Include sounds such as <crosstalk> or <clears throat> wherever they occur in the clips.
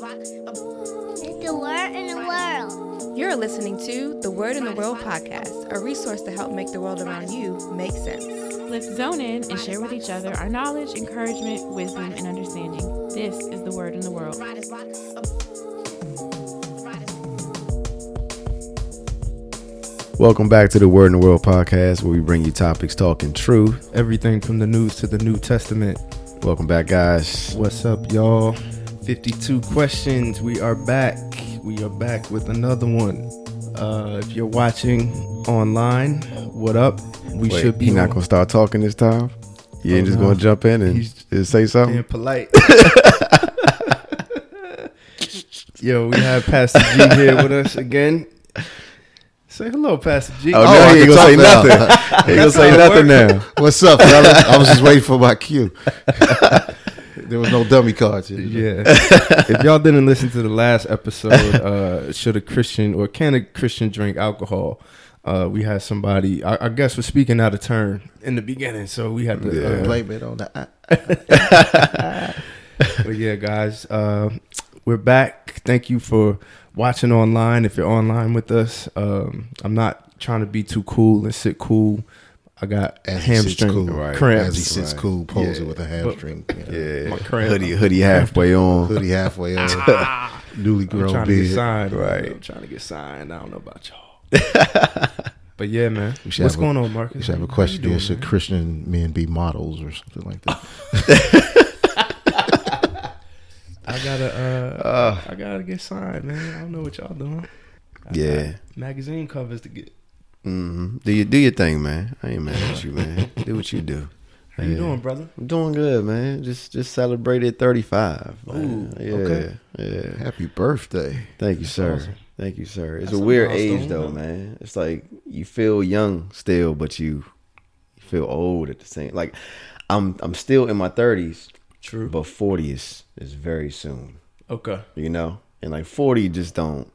The word in the world. You're listening to the Word in the World podcast, a resource to help make the world around you make sense. Let's zone in and share with each other our knowledge, encouragement, wisdom, and understanding. This is the Word in the World. Welcome back to the Word in the World podcast, where we bring you topics talking truth. Everything from the news to the New Testament. Welcome back, guys. What's up, y'all? 52 questions. We are back. We are back with another one. Uh, if you're watching online, what up? We Wait, should be he not gonna start talking this time. You ain't Oh, just no. gonna jump in and He's just say something. being polite. <laughs> Yo, we have Pastor G here with us again. Say hello, Pastor G. Oh, Oh, no, I he ain't gonna say now. nothing. <laughs> he gonna say how it nothing now. What's up, fellas? I was just waiting for my cue. <laughs> there was no dummy cards. Here. Yeah. if y'all didn't listen to the last episode, uh, should a Christian or can a Christian drink alcohol? Uh, we had somebody, I, I guess, was speaking out of turn in the beginning, so we had to. Yeah. Uh, Blame it on that. but yeah, guys, uh, we're back. Thank you for watching online. If you're online with us, um, I'm not trying to be too cool and sit cool. I got As he hamstring cool, right. cramps. As he sits Right. cool, posing Yeah. with a hamstring. you know. Yeah, My cramp. hoodie, hoodie halfway on. <laughs> Hoodie halfway on. <laughs> Newly I'm grown trying to get beard. signed. Right. I'm trying to get signed. I don't know about y'all. <laughs> but yeah, man. What's have a- going on, Marcus? You should have a question doing, here. Should man? Christian men be models or something like that? I gotta, uh, I gotta get signed, man. I don't know what y'all doing. I Yeah. magazine covers to get. Hmm Do you do your thing, man? I ain't mad at you, man. <laughs> do what you do. How you doing, brother? I'm doing good, man. Just just celebrated 35. man. Yeah, okay. yeah. Happy birthday. Thank you, sir. awesome. Thank you, sir. It's That's a a weird age, though, huh? man. It's like you feel young still, but you you feel old at the same. Like I'm I'm still in my 30s, True. but 40 is is very soon. Okay. You know, and like 40 just don't.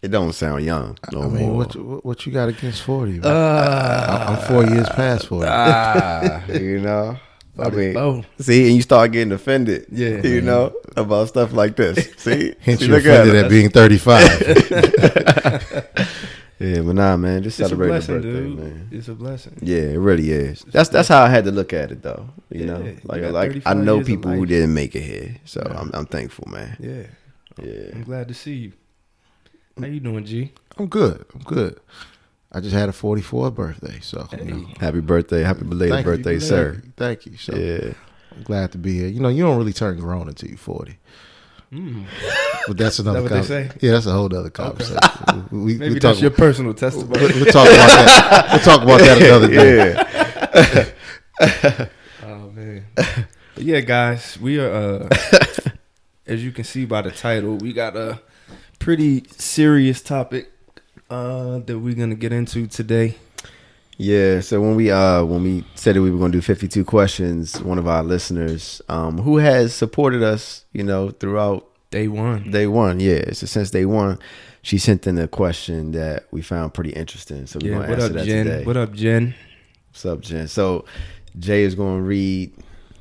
It don't sound young no I mean, more. what, you- what what you got against forty? man? Uh, I'm four years past forty. <laughs> ah, you know. I mean, see, and you start getting offended. Yeah. you know about stuff like this. <laughs> See, Hence, See, you look offended it. at being thirty-five. <laughs> Yeah, but nah, man, just it's a celebrate the blessing, birthday, dude. man. It's a blessing. Yeah, it really is. That's that's how I had to look at it, though. You Yeah, know, you like got like I 35 know years of people who life. didn't make it here, so Yeah. I'm I'm thankful, man. Yeah. Yeah, I'm glad to see you. How you doing, G? I'm good. I'm good. I just had a 44th birthday, so you know. happy birthday, happy belated Thank you. birthday, sir. Thank you. So Yeah, I'm glad to be here. You know, you don't really turn grown until you're 40. Mm. But that's another. what they say? Yeah, that's a whole other conversation. We, Maybe we that's talk, your personal testimony. we'll, we'll talk about that. We'll talk about that another <laughs> day. yeah. <laughs> Oh man. But yeah, guys, we are uh <laughs> as you can see by the title, we got a pretty serious topic uh that we're gonna get into today. Yeah, so when we uh when we said that we were to do 52 questions, one of our listeners um who has supported us, you know, throughout Day one. day one, yeah, so since day one, she sent in a question that we found pretty interesting. So we're Yeah, to what answer up, that Jen? today. What up, Jen? What's up, Jen? So Jay is to read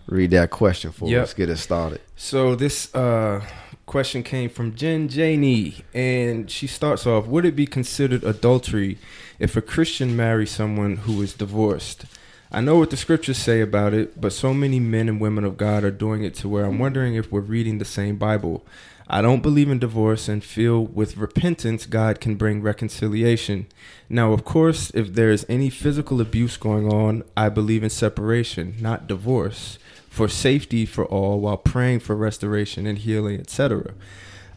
read that question for Yep. us. Get us started. So this uh question came from Jen Janey, and she starts off: Would it be considered adultery if a Christian marries someone who is divorced? I know what the scriptures say about it, but so many men and women of God are doing it to where I'm wondering if we're reading the same Bible. I don't believe in divorce and feel with repentance God can bring reconciliation. Now, of course, if there is any physical abuse going on, I believe in separation, not divorce, for safety for all while praying for restoration and healing, etc.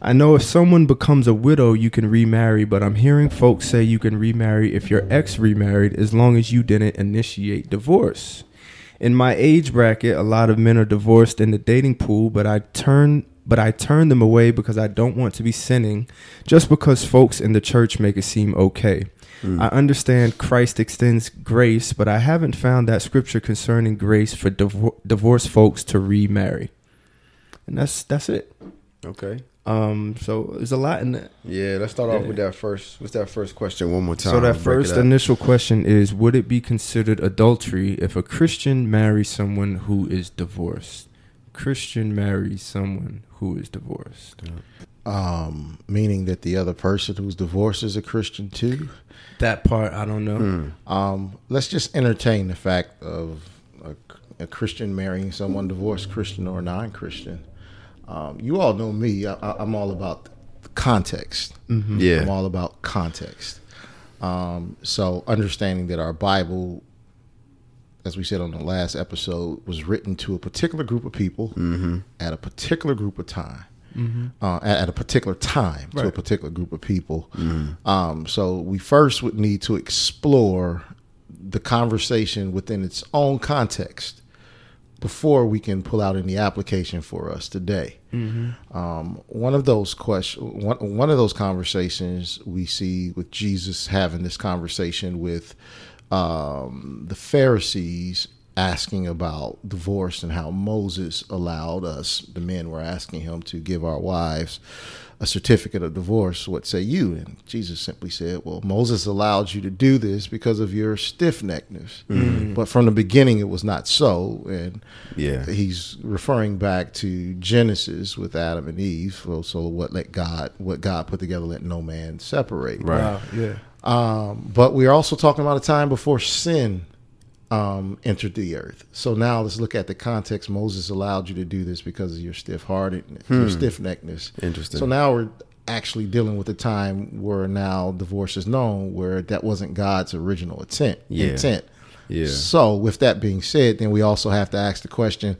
I know if someone becomes a widow, you can remarry, but I'm hearing folks say you can remarry if your ex remarried as long as you didn't initiate divorce. In my age bracket, a lot of men are divorced in the dating pool, but I turn but I turn them away because I don't want to be sinning just because folks in the church make it seem okay. I understand Christ extends grace, but I haven't found that scripture concerning grace for divor- divorced folks to remarry. And that's that's it. Okay. Um, so there's a lot in that. Yeah, let's start off Yeah. with that first. What's that first question one more time? So that first initial question is: Would it be considered adultery if a Christian marries someone who is divorced? Christian marries someone who is divorced? Um, meaning that the other person who's divorced is a Christian too. That part I don't know. Um, let's just entertain the fact of a, a Christian marrying someone divorced, Christian or non-Christian. Um, you all know me. I, I, I'm all about context. Yeah. I'm all about context. Um, so understanding that our Bible, as we said on the last episode, was written to a particular group of people at a particular group of time. Uh, at, at a particular time to a particular group of people. Um, so we first would need to explore the conversation within its own context before we can pull out any application for us today. Um, one of those question, one, one of those conversations we see with Jesus having this conversation with um, the Pharisees asking about divorce and how Moses allowed us, the men were asking him to give our wives a certificate of divorce. What say you? And Jesus simply said, Well, Moses allowed you to do this because of your stiff neckedness. But from the beginning, it was not so. And Yeah. he's referring back to Genesis with Adam and Eve. So, so what let God, what God put together, let no man separate. Right. Wow, yeah. Um, but we're also talking about a time before sin um, entered the earth. So now let's look at the context. Moses allowed you to do this because of your stiff heartedness, your stiff neckedness. Interesting. So now we're actually dealing with a time where now divorce is known, where that wasn't God's original intent. Yeah. Intent. Yeah. So with that being said, then we also have to ask the question: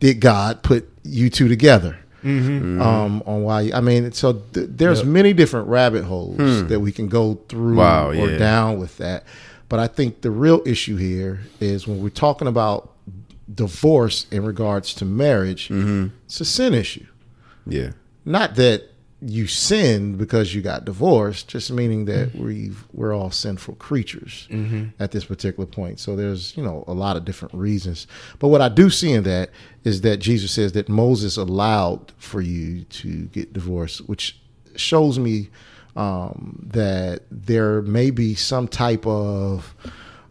Did God put you two together? Mm-hmm. Um, on why? I mean, so th- there's many different rabbit holes that we can go through Hmm. Wow, or yeah. down with that. But I think the real issue here is when we're talking about divorce in regards to marriage, Mm-hmm. it's a sin issue. Yeah. Not that you sinned because you got divorced, just meaning that we've we're all sinful creatures at this particular point. So there's you know a lot of different reasons. But what I do see in that is that Jesus says that Moses allowed for you to get divorced, which shows me um, that there may be some type of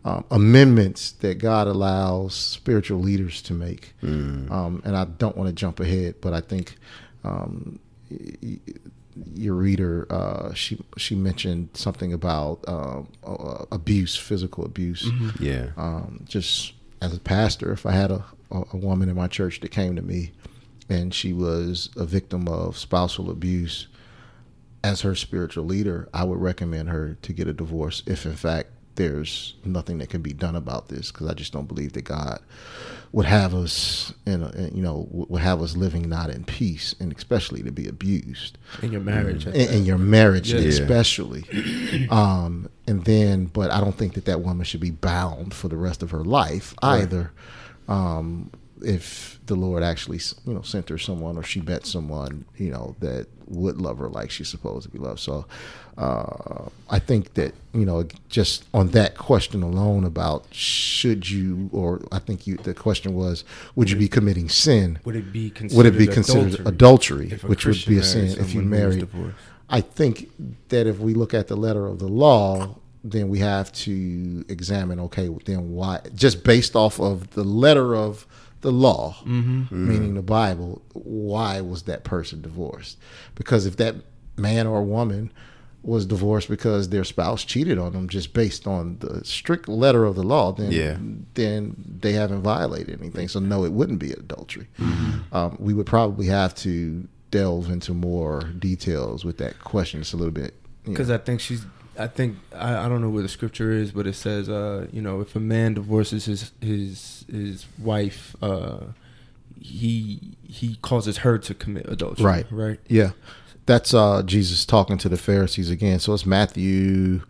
um, amendments that God allows spiritual leaders to make. Um, and I don't want to jump ahead, but I think um, y- y- your reader uh, she she mentioned something about um, uh, abuse, physical abuse. Yeah. Um, just as a pastor, if I had a, a, a woman in my church that came to me and she was a victim of spousal abuse, as her spiritual leader, I would recommend her to get a divorce if, in fact, there's nothing that can be done about this. Because I just don't believe that God would have us, in a, in, you know, would have us living not in peace, and especially to be abused In your marriage. in, in your marriage, Yeah. especially. <clears throat> um, and then, but I don't think that that woman should be bound for the rest of her life either. Um, if the Lord actually, you know, sent her someone or she met someone, you know, that would love her like she's supposed to be loved. So, uh, I think that you know, just on that question alone about should you, or I think you, the question was, would you be committing sin? Would it be considered Would it be considered adultery, if a which would be a sin if you someone who was married? I think that if we look at the letter of the law, then we have to examine okay, then why, just based off of the letter of the law, meaning the Bible, why was that person divorced? Because if that man or woman was divorced because their spouse cheated on them just based on the strict letter of the law, then Yeah. then they haven't violated anything. So no, it wouldn't be adultery. Um, we would probably have to delve into more details with that question. It's a little bit Because I think she's. I think I, I don't know where the scripture is, but it says, uh, you know, if a man divorces his his his wife, uh, he he causes her to commit adultery. Right. Right. Yeah. That's uh Jesus talking to the Pharisees again. So it's Matthew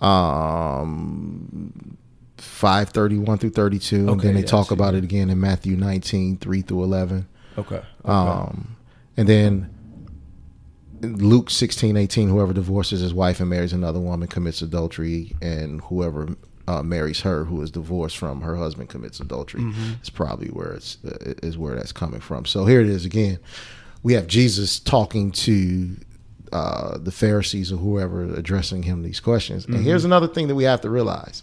um 531 through 32 and Okay, then they yeah, talk about it again in Matthew 19 3 through 11. Okay. okay. Um and then Luke 16 18 whoever divorces his wife and marries another woman commits adultery and whoever uh, marries her who is divorced from her husband commits adultery It's probably where it's uh, is where that's coming from. So here it is again. We have Jesus talking to uh, the Pharisees or whoever addressing him these questions. And here's another thing that we have to realize.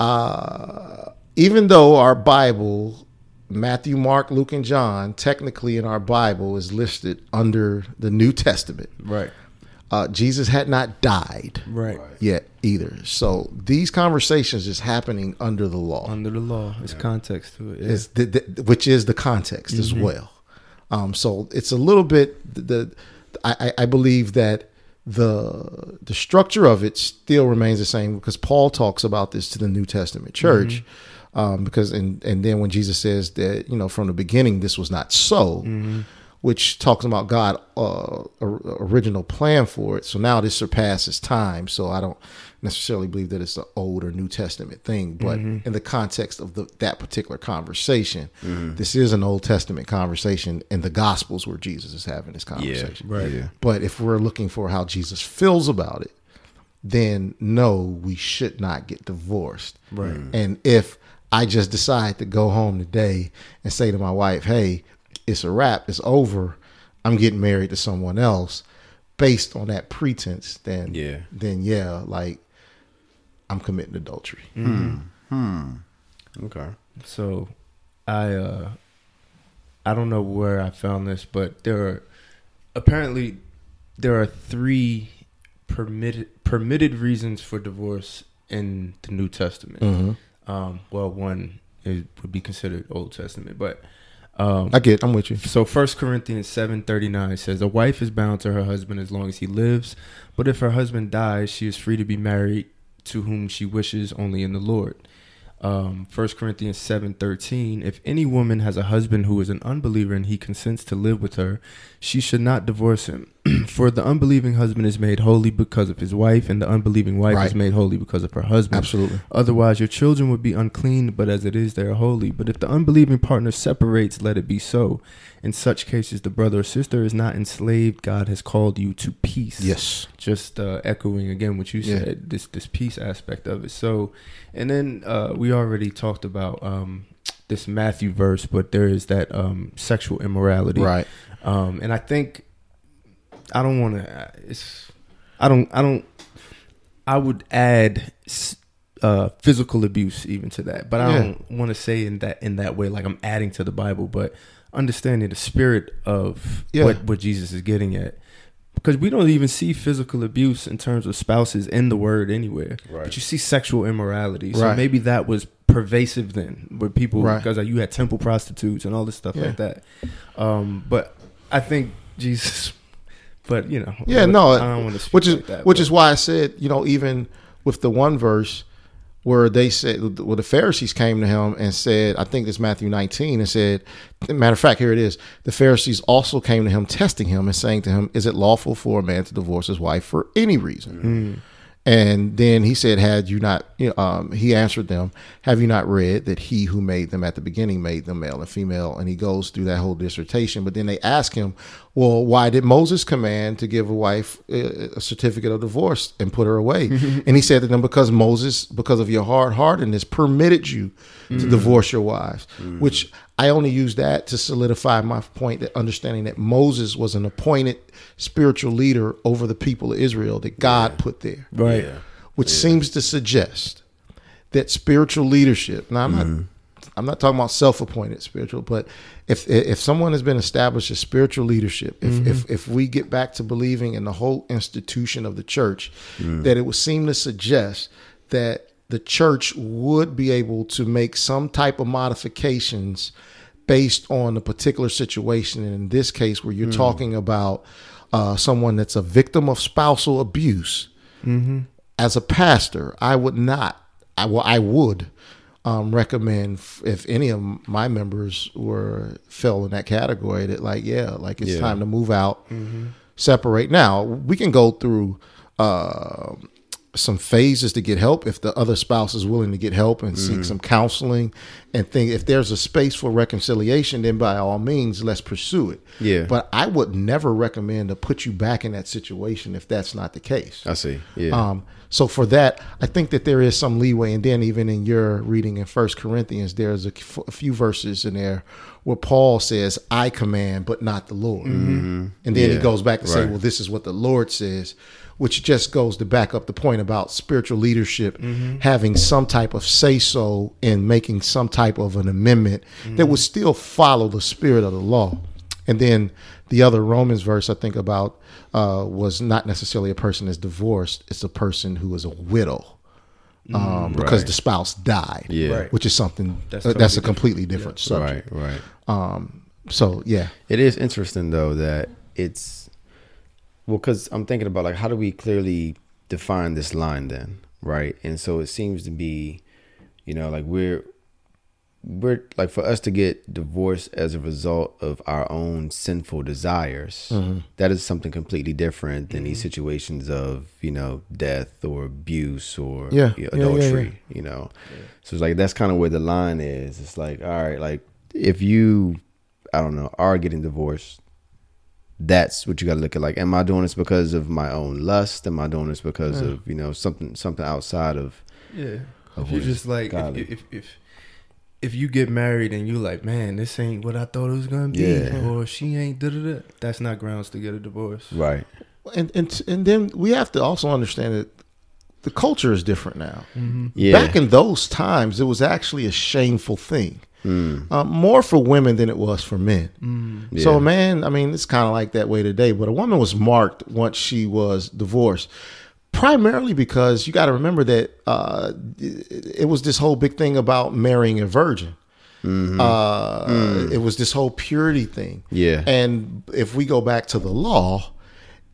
Uh, even though our Bible Matthew, Mark, Luke, and John, technically in our Bible, is listed under the New Testament. Right. Uh, Jesus had not died Right. yet either. So these conversations is happening under the law. Under the law, there's context to it. Yeah. is the, the, which is the context as Mm-hmm. well. Um, so it's a little bit the, the I, I- I believe that the the structure of it still remains the same because Paul talks about this to the New Testament church. Mm-hmm. Um, because and and then when Jesus says that you know from the beginning this was not so, Mm-hmm. which talks about God uh, original plan for it. So now this surpasses time. So I don't necessarily believe that it's an old or New Testament thing, but Mm-hmm. in the context of the, that particular conversation, this is an Old Testament conversation in the Gospels where Jesus is having this conversation. Yeah, right. Yeah. But if we're looking for how Jesus feels about it, then no, we should not get divorced. Right. And if I just decide to go home today and say to my wife, hey, it's a wrap, it's over, I'm getting married to someone else based on that pretense, then Yeah. then yeah, like I'm committing adultery. Hmm. Okay. So, I uh, I don't know where I found this, but there are apparently there are three permitted permitted reasons for divorce in the New Testament. Mm-hmm. Um, well, one is, would be considered Old Testament, but um, I get, I'm with you. so First Corinthians seven thirty nine says a wife is bound to her husband as long as he lives, but if her husband dies, she is free to be married to whom she wishes, only in the Lord. Um, 1 Corinthians seven thirteen. If any woman has a husband who is an unbeliever and he consents to live with her, she should not divorce him. <clears throat> For the unbelieving husband is made holy because of his wife, and the unbelieving wife is made holy because of her husband. Absolutely. Otherwise, your children would be unclean, but as it is, they are holy. But if the unbelieving partner separates, let it be so. In such cases, the brother or sister is not enslaved. God has called you to peace. Yes. Just uh, echoing again what you Yeah. said, this this peace aspect of it. So, and then uh, we already talked about um, this Matthew verse, but there is that um, sexual immorality, Right. um, and I think I don't want to. It's I don't I don't. I would add uh, physical abuse even to that, but I Yeah. don't want to say in that in that way like I'm adding to the Bible, but understanding the spirit of Yeah. what what Jesus is getting at. Because we don't even see physical abuse in terms of spouses in the word anywhere, Right. but you see sexual immorality. So Right. maybe that was pervasive then, where people Right. because you had temple prostitutes and all this stuff Yeah. like that. Um, but I think Jesus, but you know, Yeah, no, I don't want to speak which is like that, which but- is why I said, you know, even with the one verse where they said, well, the Pharisees came to him and said, I think it's Matthew 19, and said, matter of fact, here it is. The Pharisees also came to him, testing him and saying to him, Is it lawful for a man to divorce his wife for any reason? And then he said, Had you not, you know, um, he answered them, Have you not read that he who made them at the beginning made them male and female? And he goes through that whole dissertation. But then they ask him, Well, why did Moses command to give a wife a certificate of divorce and put her away? <laughs> and he said to them, Because Moses, because of your hard heartedness, permitted you to mm. divorce your wives, mm. which I only use that to solidify my point that understanding that Moses was an appointed spiritual leader over the people of Israel that God put there right. Yeah. which seems to suggest that spiritual leadership. Now, I'm not, mm-hmm. I'm not talking about self-appointed spiritual, but if if someone has been established as spiritual leadership, if mm-hmm. if if we get back to believing in the whole institution of the church, that it would seem to suggest that the church would be able to make some type of modifications based on a particular situation. And in this case, where you're hmm. talking about uh, someone that's a victim of spousal abuse, mm-hmm. as a pastor, I would not. I well, I would um, recommend f- if any of my members were fell in that category that like yeah, like it's Yeah. time to move out, separate. Now we can go through. Uh, some phases to get help if the other spouse is willing to get help and seek some counseling and think if there's a space for reconciliation then by all means let's pursue it Yeah. but i would never recommend to put you back in that situation if that's not the case I see. Yeah. um, So for that, I think that there is some leeway. And then even in your reading in First Corinthians, there's a, f- a few verses in there where Paul says, "I command, but not the Lord." Mm-hmm. Mm-hmm. And then he goes back to say, "Well, this is what the Lord says," which just goes to back up the point about spiritual leadership mm-hmm. having some type of say so in making some type of an amendment that would still follow the spirit of the law. And then the other Romans verse I think about uh, was not necessarily a person is divorced; it's a person who is a widow. Um, because right. the spouse died, Yeah. Right. which is something That's that's, that's a completely different subject. Right, right. Um, so yeah, It is interesting though that it's well because I'm thinking about like how do we clearly define this line then, right? And so it seems to be, you know, like we're we're like for us to get divorced as a result of our own sinful desires Mm-hmm. that is something completely different than these situations of you know death or abuse or Yeah, you know, yeah, yeah, adultery you know? So it's like that's kind of where the line is. It's like all right like if you i don't know are getting divorced that's what you got to look at. Like am i doing this because of my own lust? Am i doing this because of you know something something outside of Yeah. Of If you're just like if, if if if you get married and you like, man, this ain't what I thought it was gonna be, Yeah. or she ain't da da da. That's not grounds to get a divorce. right and and and then we have to also understand that the culture is different now. yeah Back in those times, it was actually a shameful thing, Mm. um, more for women than it was for men. So Yeah. a man, I mean, it's kind of like that way today. But a woman was marked once she was divorced, primarily because you got to remember that uh, it was this whole big thing about marrying a virgin. Uh, It was this whole purity thing. Yeah. And if we go back to the law,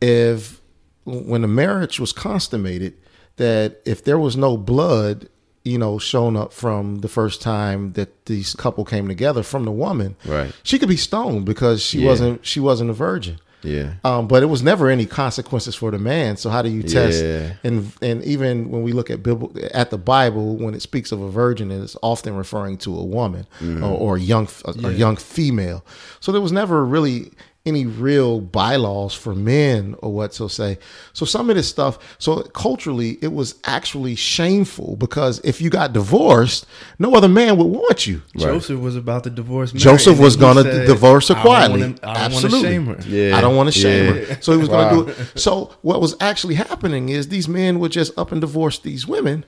if when the marriage was consummated, that if there was no blood, you know, shown up from the first time that these couple came together from the woman, Right. She could be stoned because she Yeah. wasn't she wasn't a virgin. Yeah Um, but it was never any consequences for the man. So how do you test? Yeah. And and even when we look at Bible at the Bible, when it speaks of a virgin, it's often referring to a woman Mm-hmm. or, or a young a, a young female. So there was never really any real bylaws for men or what so say. So some of this stuff. So culturally, it was actually shameful because if you got divorced, no other man would want you. Joseph was about to divorce. Mary, Joseph was going to said, divorce her "I quietly. wanna- I don't Absolutely. want to shame her. Yeah. I don't want to shame Yeah. her. So he was Wow. going to do it. So what was actually happening is these men would just up and divorce these women,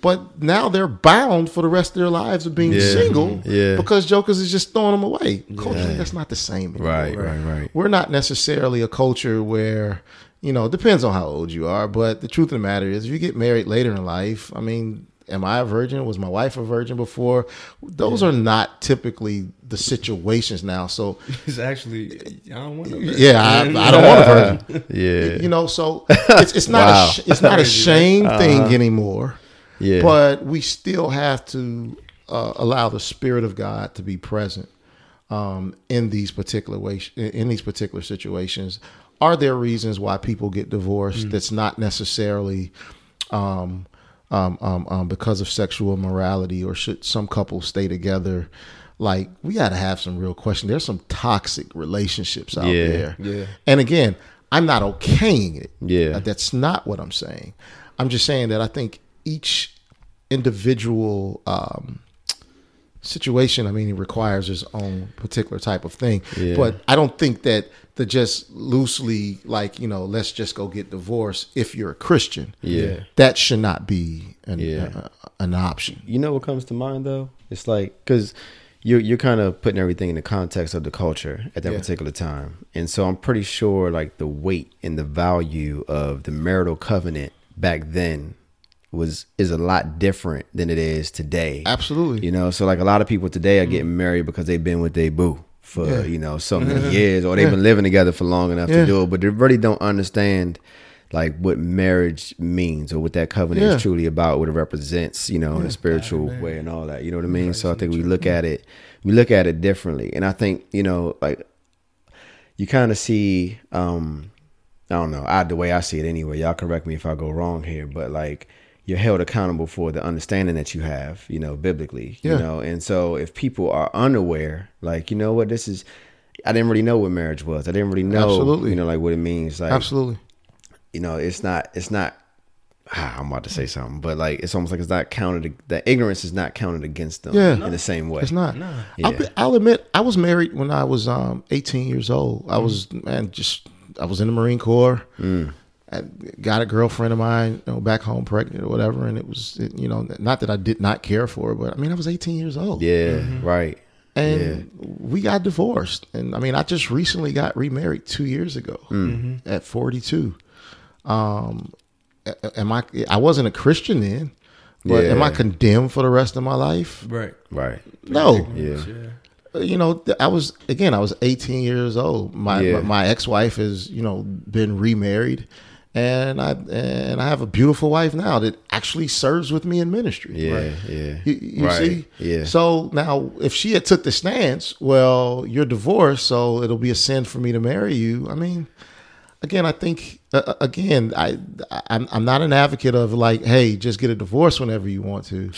but now they're bound for the rest of their lives of being Yeah. single mm-hmm. Yeah. because Jokers is just throwing them away. Culturally, that's not the same. Anymore. right right right We're not necessarily a culture where, you know, it depends on how old you are, but the truth of the matter is if you get married later in life, I mean, am I a virgin? Was my wife a virgin before? Those are not typically the situations now. So <laughs> It's actually I don't want. yeah, I, I don't want a virgin. <laughs> yeah You know, so it's, it's not Wow. a sh- it's not a <laughs> shame thing uh-huh. anymore. Yeah But we still have to uh, allow the spirit of God to be present um, in these particular ways, in these particular situations. Are there reasons why people get divorced that's not necessarily um, um, um, um, because of sexual morality, or should some couples stay together? Like we got to have some real questions. There's some toxic relationships out Yeah. there, Yeah. and again, I'm not okaying it. Yeah. That's not what I'm saying. I'm just saying that I think each individual um, situation, I mean, it requires its own particular type of thing. Yeah. But I don't think that the just loosely, like, you know, let's just go get divorced if you're a Christian. Yeah. That should not be an, Yeah. an option. You know what comes to mind though? It's like because you're you're kind of putting everything in the context of the culture at that Yeah. particular time, and so I'm pretty sure like the weight and the value of the marital covenant back then was is a lot different than it is today. Absolutely. You know, so like a lot of people today are getting married because they've been with their boo for Yeah. you know so many years, or they've been living together for long enough Yeah. to do it, but they really don't understand like what marriage means or what that covenant Yeah. is truly about, what it represents, you know, in a spiritual way and all that. You know what I mean? So I think we look at it, we look at it differently, and I think you know, like you kind of see, um I don't know, I the way I see it anyway. Y'all correct me if I go wrong here, but like you're held accountable for the understanding that you have, you know, biblically, Yeah. you know. And so if people are unaware, like you know what this is, I didn't really know what marriage was. I didn't really know, Absolutely. you know, like what it means. Like Absolutely. you know, it's not it's not ah, I'm about to say something, but like it's almost like it's not counted. That ignorance is not counted against them. Yeah. in the same way. It's not. Nah. I'll, be- I'll admit, I was married when I was um, 18 years old. I was man, just I was in the Marine Corps. I got a girlfriend of mine, you know, back home pregnant or whatever, and it was, it, you know, not that I did not care for her, but I mean, I was 18 years old. Yeah, mm-hmm. right. and we got divorced. And I mean, I just recently got remarried two years ago hmm. mm-hmm. at 42. Um, am I? I wasn't a Christian then, but am I condemned for the rest of my life? Right. Right. No. Yeah. Yeah. Uh, you know, I was again, I was 18 years old. My Yeah. my, my ex-wife has, you know, been remarried and I and I have a beautiful wife now that actually serves with me in ministry. Yeah. right? Yeah. You, you right. see? Yeah. So now if she had took the stance, well, you're divorced, so it'll be a sin for me to marry you. I mean, again, I think uh, again, I I'm, I'm not an advocate of like, hey, just get a divorce whenever you want to.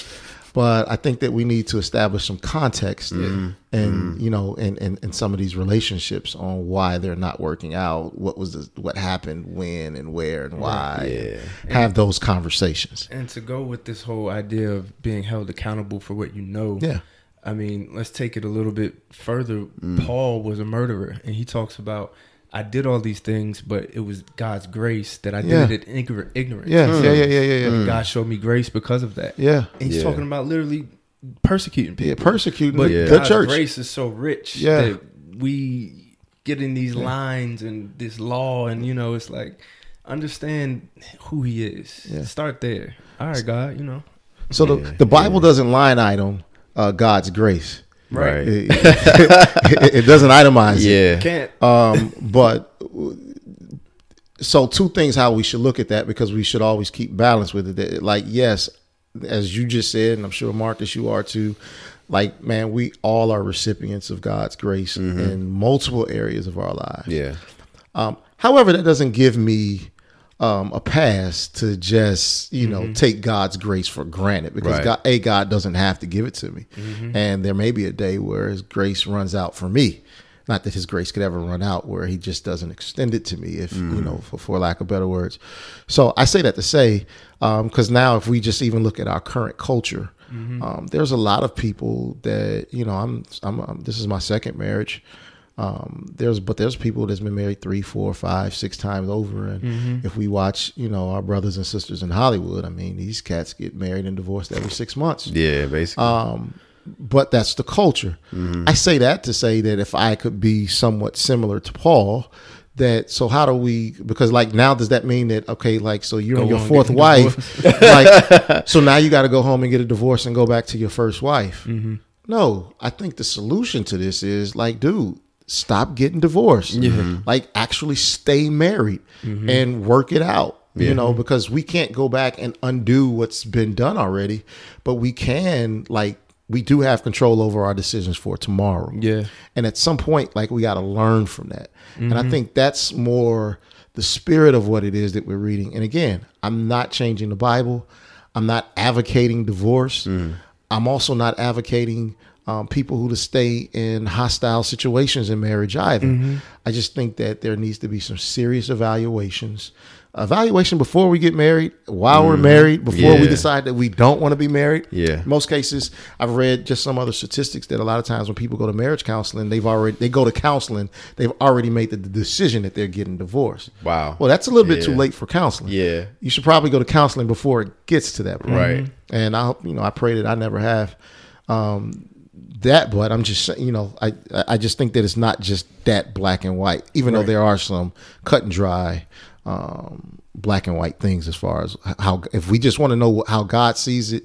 But I think that we need to establish some context and you know in, in, in some of these relationships on why they're not working out, what was the, what happened, when and where and why. and Have those conversations. And to go with this whole idea of being held accountable for what you know. Yeah. I mean, let's take it a little bit further. Mm. Paul was a murderer, and he talks about, I did all these things, but it was God's grace that I did it in ignorance. Yeah, yeah, yeah, yeah, yeah, yeah. And God showed me grace because of that. Yeah. And he's Yeah. talking about literally persecuting people. Yeah, persecuting But the, God's the church. grace is so rich Yeah. that we get in these lines and this law, and you know, it's like understand who He is. Yeah. Start there. All right, God. You know, So the, Yeah, the Bible doesn't line item uh, God's grace. Right. It, it- it doesn't itemize it. Yeah. can't. Um, but so two things how we should look at that because we should always keep balance with it. Like yes, as you just said, and I'm sure Marcus, you are too. Like man, we all are recipients of God's grace in multiple areas of our lives. Yeah. Um, however, that doesn't give me um, a pass to just you know mm-hmm. take God's grace for granted because Right. God, a God doesn't have to give it to me, mm-hmm. and there may be a day where His grace runs out for me. Not that His grace could ever run out, where He just doesn't extend it to me, if you mm. know, for, for lack of better words. So I say that to say, um, because now if we just even look at our current culture, mm-hmm. um, there's a lot of people that you know. I'm, I'm, I'm this is my second marriage. Um, there's but there's people that's been married three, four, five, six times over, and if we watch, you know, our brothers and sisters in Hollywood, I mean, these cats get married and divorced every six months. Yeah. Basically. Um, but that's the culture. I say that to say that if I could be somewhat similar to Paul, that so how do we? Because like now, does that mean that okay, like so you're Go on your fourth wife, <laughs> like <laughs> so now you got to go home and get a divorce and go back to your first wife? No, I think the solution to this is like, dude, stop getting divorced. Mm-hmm. Like, actually stay married mm-hmm. and work it out. You know, mm-hmm. because we can't go back and undo what's been done already, but we can like we do have control over our decisions for tomorrow. Yeah. And at some point, like we got to learn from that. And I think that's more the spirit of what it is that we're reading. And again, I'm not changing the Bible. I'm not advocating divorce. Mm. I'm also not advocating um, people who to stay in hostile situations in marriage either. I just think that there needs to be some serious evaluations. Evaluation before we get married, while we're married, before we decide that we don't want to be married. Yeah. Most cases, I've read just some other statistics that a lot of times when people go to marriage counseling, they've already they go to counseling, they've already made the, the decision that they're getting divorced. Wow. Well, that's a little bit too late for counseling. Yeah. You should probably go to counseling before it gets to that point. Right. And I hope you know I pray that I never have um, that, but I'm just you know I I just think that it's not just that black and white, even though there are some cut and dry um, black and white things as far as how if we just want to know how God sees it,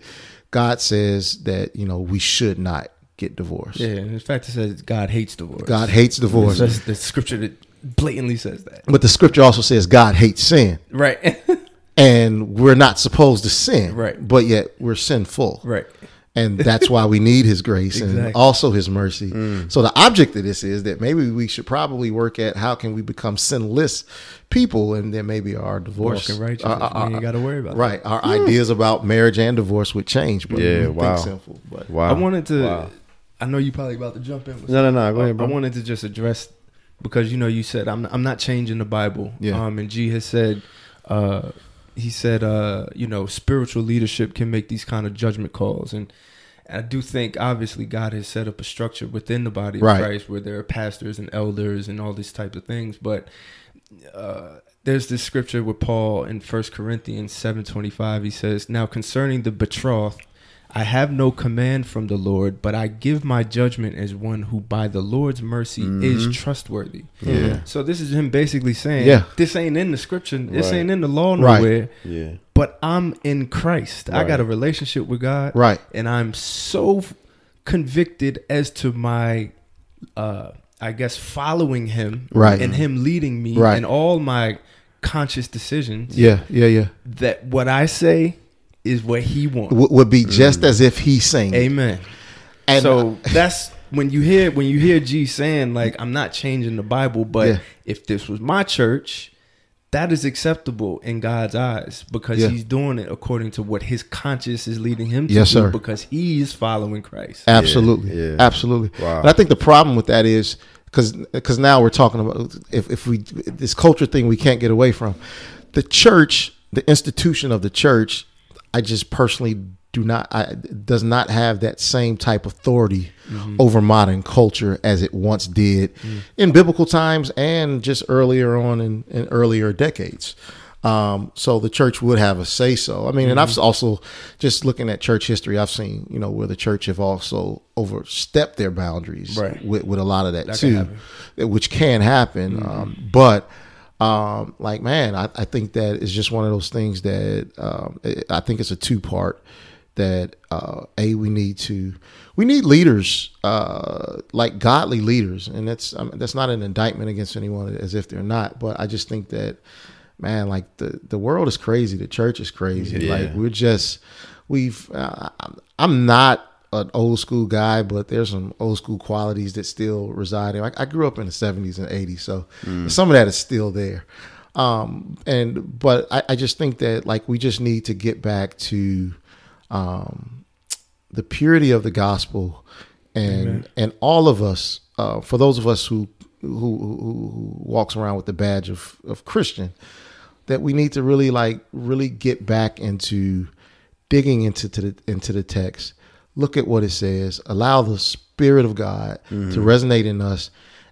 God says that you know we should not get divorced. Yeah. And in fact, it says God hates divorce. God hates divorce, That's the scripture that blatantly says that. but the scripture also says God hates sin, Right. <laughs> and we're not supposed to sin, Right. But yet we're sinful, right. And that's why we need his grace and also his mercy. So the object of this is that maybe we should probably work at how can we become sinless people, and then maybe our divorce, Walking righteous. our- our- you got to worry about that. right, our ideas about marriage and divorce would change. But Yeah, wow. think sinful, but wow. I wanted to. Wow. I know you probably about to jump in. With No, no, no. Go I- ahead, bro. I wanted to just address because you know you said I'm I'm not changing the Bible. Yeah. Um, and G has said, uh, he said, uh, you know, spiritual leadership can make these kind of judgment calls, and I do think obviously God has set up a structure within the body of Right. Christ where there are pastors and elders and all these types of things, but uh, there's this scripture with Paul in First Corinthians seven twenty five. He says, "Now concerning the betrothed, I have no command from the Lord, but I give my judgment as one who by the Lord's mercy is trustworthy." Yeah. So this is him basically saying, Yeah. this ain't in the scripture, this Right. ain't in the law Right. nowhere, Yeah. but I'm in Christ. I got a relationship with God, Right. and I'm so convicted as to my uh I guess following him Right. and him leading me Right. and all my conscious decisions Yeah, yeah, yeah. that what I say is what he wants. W- would be just mm. as if he's saying. Amen. And so that's when you hear when you hear G saying like I'm not changing the Bible, but Yeah. if this was my church, that is acceptable in God's eyes because Yeah. he's doing it according to what his conscience is leading him to Yes, do sir. because he's following Christ. Absolutely, Yeah, yeah. absolutely. Wow. But I think the problem with that is because because now we're talking about if if we this culture thing we can't get away from the church, the institution of the church. I just personally do not I does not have that same type of authority over modern culture as it once did in biblical times and just earlier on in, in earlier decades. Um, so the church would have a say so. I mean, and I've also just looking at church history, I've seen, you know, where the church have also overstepped their boundaries Right. with, with a lot of that, That too, uh, which can happen. Um, but, um, like, man, I, I think that is just one of those things that, um, I- I think it's a two part that, uh, a, we need to, we need leaders, uh, like godly leaders. And that's, I mean, that's not an indictment against anyone as if they're not, but I just think that, man, like the the world is crazy. The church is crazy. Yeah. Like we're just we've. Uh, I'm not an old school guy, but there's some old school qualities that still reside in. I, I grew up in the '70s and '80s, so some of that is still there. Um, and but I, I just think that like we just need to get back to um, the purity of the gospel, and and all of us, uh, for those of us who who, who, who walks around with the badge of of Christian, that we need to really like really get back into digging into to the into the text. Look at what it says. Allow the Spirit of God to resonate in us,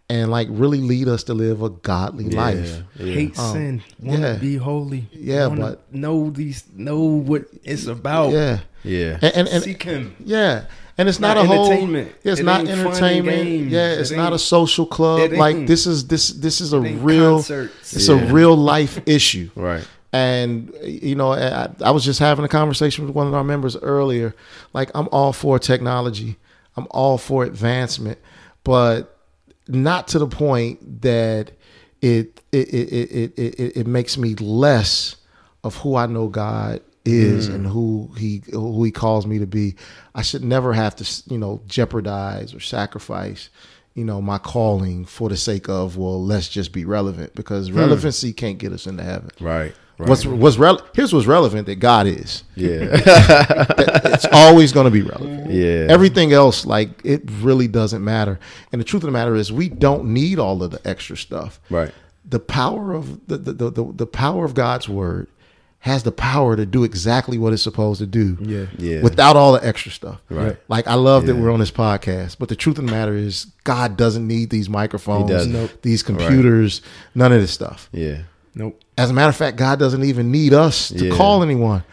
and like really lead us to live a godly life. Yeah. Hate Um, sin, want to yeah. be holy. Yeah, wanna but- know these, know what it's about. Yeah, Yeah. and and, and Seek Him. Yeah, and it's not, Not a whole. It's It not ain't fun and entertainment. games. Yeah, It it's not a social club. Like this is this this is a real. concerts. It's Yeah. a real life issue. Right. And you know, I, I was just having a conversation with one of our members earlier. Like, I'm all for technology. I'm all for advancement, but not to the point that it it it it it, it, it makes me less of who I know God is mm. and who he who he calls me to be. I should never have to you know jeopardize or sacrifice you know my calling for the sake of well let's just be relevant because hmm. relevancy can't get us into heaven. Right. Right. What's what's rel- here's what's relevant that God is. yeah. <laughs> <laughs> It's always going to be relevant. yeah. Everything else, like it really doesn't matter. And the truth of the matter is, we don't need all of the extra stuff. Right. The power of the the, the, the, the power of God's word has the power to do exactly what it's supposed to do. Yeah. Yeah. Without all the extra stuff. Right. Like I love that we're on this podcast, but the truth of the matter is God doesn't need these microphones. Nope. these computers, none of this stuff. Yeah. Nope. As a matter of fact, God doesn't even need us to Yeah. call anyone.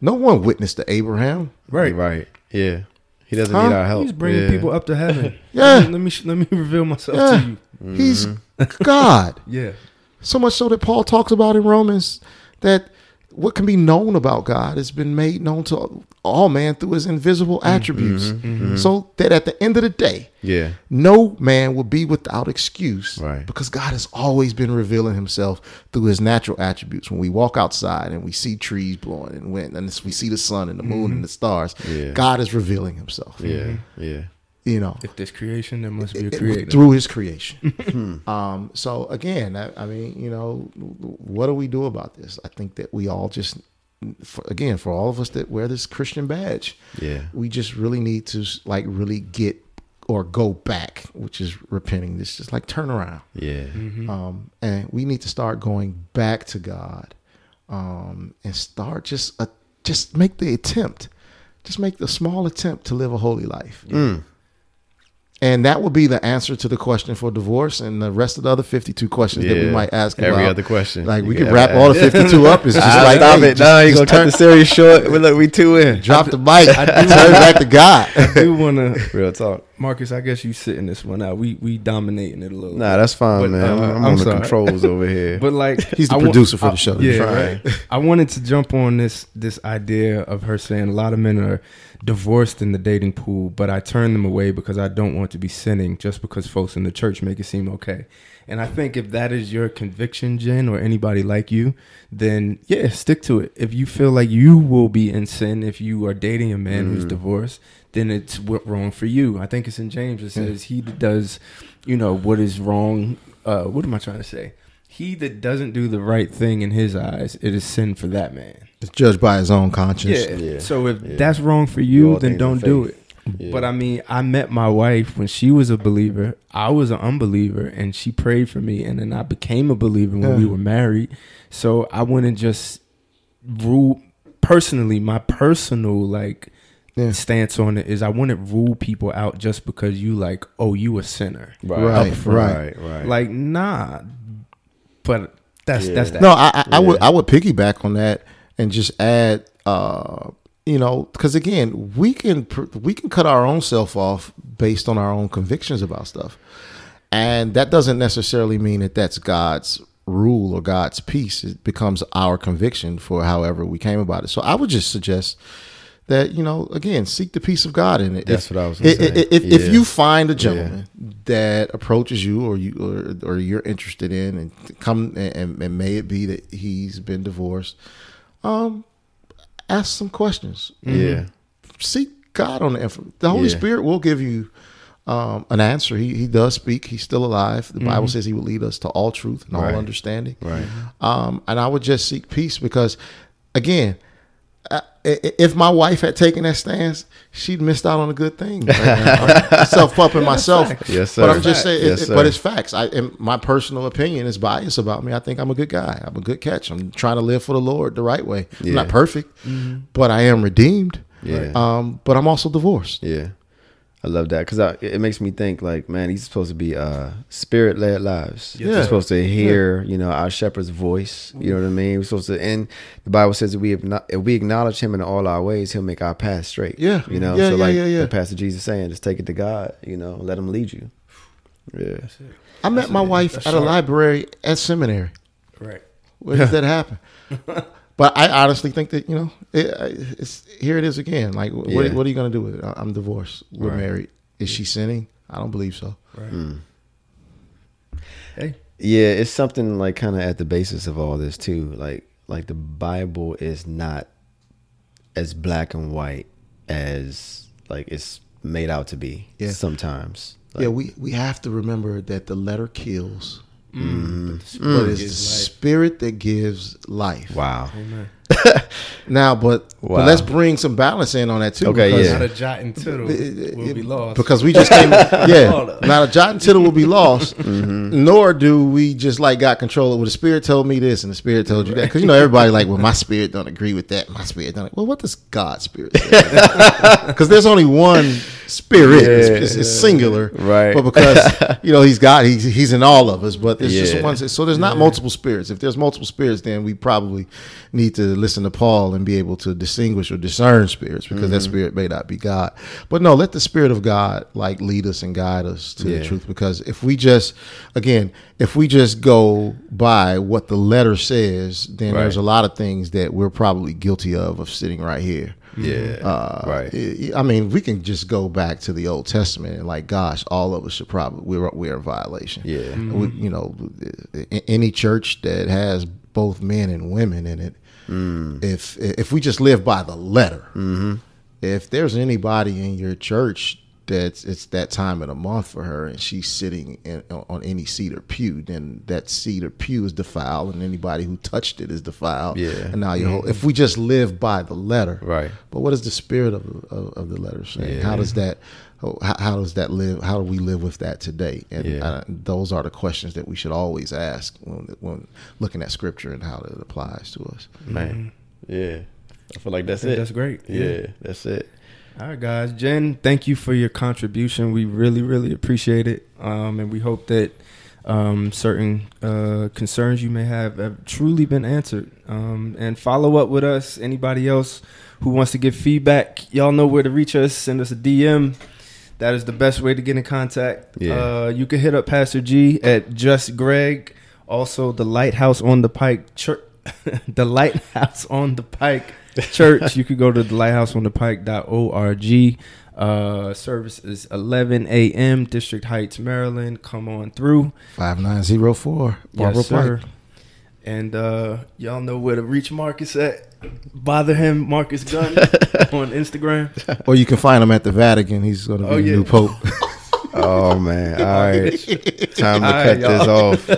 No one witnessed to Abraham. Right. Right. Yeah. He doesn't Huh? need our help. He's bringing Yeah. people up to heaven. <laughs> Yeah. Let me let me, let me reveal myself Yeah. to you. He's Mm-hmm. God. <laughs> Yeah. So much so that Paul talks about in Romans that what can be known about God has been made known to all man through his invisible Mm-hmm. attributes. Mm-hmm, mm-hmm. Mm-hmm. So that at the end of the day, Yeah. no man will be without excuse. Right. Because God has always been revealing himself through his natural attributes. When we walk outside and we see trees blowing and wind, and we see the sun and the moon and the stars, Yeah. God is revealing himself. Yeah. Yeah. You know, If there's creation, there must be a creator. through his creation. <laughs> um, so again, I, I mean, you know, what do we do about this? I think that we all just, for, again, for all of us that wear this Christian badge, Yeah. we just really need to like really get or go back, which is repenting. This just like turn around, Yeah. um, and we need to start going back to God. um, and start just a, just make the attempt, just make the small attempt to live a holy life. And that would be the answer to the question for divorce and the rest of the other 52 questions that we might ask Every about. other question. Like we You could can wrap all the 52 up. It's <laughs> just Ah, like, stop hey, it. just- no, you just gonna cut turn- the series short. We look, we two in. drop the mic, turn it back to God. I do want to, <laughs> <laughs> Real talk. Marcus. I guess you sitting this one out. We we dominating it a little. Nah, that's fine, But, man. uh, I'm, I'm on the controls over <laughs> here. But like He's the I wa- producer for the I- show. Yeah, right. I wanted to jump on this this idea of her saying a lot of men are divorced in the dating pool, but I turn them away because I don't want to be sinning just because folks in the church make it seem okay. And I think if that is your conviction, Jen, or anybody like you, then yeah, stick to it. If you feel like you will be in sin if you are dating a man Mm. who's divorced, then it's what wrong for you. I think it's in James. It says he that does, you know, what is wrong. Uh, what am I trying to say? He that doesn't do the right thing in his eyes, it is sin for that man. It's judged by his own conscience. Yeah. Yeah. So if Yeah. that's wrong for you, then don't do it. Yeah. But I mean, I met my wife when she was a believer. I was an unbeliever, and she prayed for me, and then I became a believer when Yeah. we were married. So I wouldn't just rule personally. My personal like Yeah. stance on it is I wouldn't rule people out just because you like, oh, you a sinner. Right, right. right, right. Like, nah. But that's Yeah. that's that. No, I, I, I would I would piggyback on that and just add, uh, you know, because again, we can we can cut our own self off based on our own convictions about stuff, and that doesn't necessarily mean that that's God's rule or God's peace. It becomes our conviction for however we came about it. So I would just suggest that you know, again, seek the peace of God in it. That's If- what I was gonna if, say. if, you find a gentleman that approaches you or you or, or you're interested in and come and, and may it be that he's been divorced um ask some questions yeah. seek god on the info the holy Yeah. spirit will give you um, an answer he, he does speak he's still alive the bible says he will lead us to all truth and Right. all understanding Right. um, and I would just seek peace because, again, I, if my wife had taken that stance, she'd missed out on a good thing. <laughs> Self pumping myself, Yes, sir. But. I'm just saying, Yes, it- but it's facts. I, my personal opinion is biased about me. I think I'm a good guy. I'm a good catch. I'm trying to live for the Lord the right way. I'm not perfect, but I am redeemed. Yeah. Um, but I'm also divorced. Yeah, I love that because it makes me think like, man, these are supposed to be uh, spirit led lives. Yeah. We're supposed to hear, you know, our shepherd's voice. You know what I mean? We're supposed to, and the Bible says that we have not, if we acknowledge Him in all our ways, He'll make our path straight. Yeah. you know. Yeah, so yeah, like yeah, yeah. the Pastor Jesus saying, just take it to God. You know, let Him lead you. Yeah, I met my wife at a library at seminary. right. Where did that happen? <laughs> but I honestly think that you know, it, it's here. It is again. Like, what, Yeah. what are you going to do with it? I- I'm divorced. We're Right. married. Is she sinning? I don't believe so. Right. Hmm. Hey. yeah. It's something like kind of at the basis of all this too. Like, like the Bible is not as black and white as like it's made out to be. Yeah. sometimes. yeah, we we have to remember that the letter kills, Mm. but it's the gives life. spirit that gives life. Wow. Amen. <laughs> Now, but Wow. but let's bring some balance in on that too. Okay, because- yeah. Not a jot and tittle will be lost. Because we just came, <laughs> yeah. up. Not a jot and tittle will be lost. <laughs> Mm-hmm. Nor do we just like got control of. Well, the spirit told me this, and the spirit told you that. Because you know everybody like, well, my spirit don't agree with that. My spirit don't. Well, what does God's spirit? Because there's only one spirit. It's, it's, it's singular, Right. But because <laughs> you know He's God, He's He's in all of us. But there's just one. So there's not multiple spirits. If there's multiple spirits, then we probably need to listen to Paul and be able to distinguish or discern spirits because that Mm-hmm. spirit may not be God. But no, let the spirit of God like lead us and guide us to Yeah. the truth. Because if we just, again, if we just go by what the letter says, then there's a lot of things that we're probably guilty of of sitting right here. Yeah. Uh, right. I I mean, we can just go back to the Old Testament and like, gosh, all of us should probably we're we're in violation. Yeah. we, you know, any church that has both men and women in it, Mm. if if we just live by the letter, Mm-hmm. if there's anybody in your church that it's that time of the month for her and she's sitting in, on any seat or pew, then that seat or pew is defiled, and anybody who touched it is defiled. Yeah. And now you whole, if we just live by the letter, Right. But what is the spirit of of, of the letter saying? Yeah. How does that how, how does that live? How do we live with that today? And Yeah. uh, those are the questions that we should always ask when when looking at scripture and how it applies to us. Man. Yeah. I feel like that's it. that's great. Yeah, Yeah. that's it. All right, guys. Jen, thank you for your contribution. We really, really appreciate it. Um, and we hope that um, certain uh, concerns you may have have truly been answered. Um, and follow up with us. Anybody else who wants to give feedback, y'all know where to reach us. Send us a DM. That is the best way to get in contact. Yeah. Uh, you can hit up Pastor G at Just Greg. Also, the Lighthouse on the Pike Church. <laughs> the Lighthouse on the Pike <laughs> Church. You could go to the lighthouseonthepike.org. Uh, service is 11 a.m. District Heights, Maryland. Come on through. Five nine zero four Marlboro yes, sir. And uh, y'all know where to reach Marcus at. Bother him, Marcus Gunn, <laughs> on Instagram. Or you can find him at the Vatican. He's going to be Oh, the yeah. new pope. <laughs> Oh man. All right. Time to All cut right, this off. All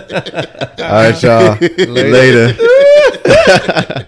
right, y'all. Later. Find him at the-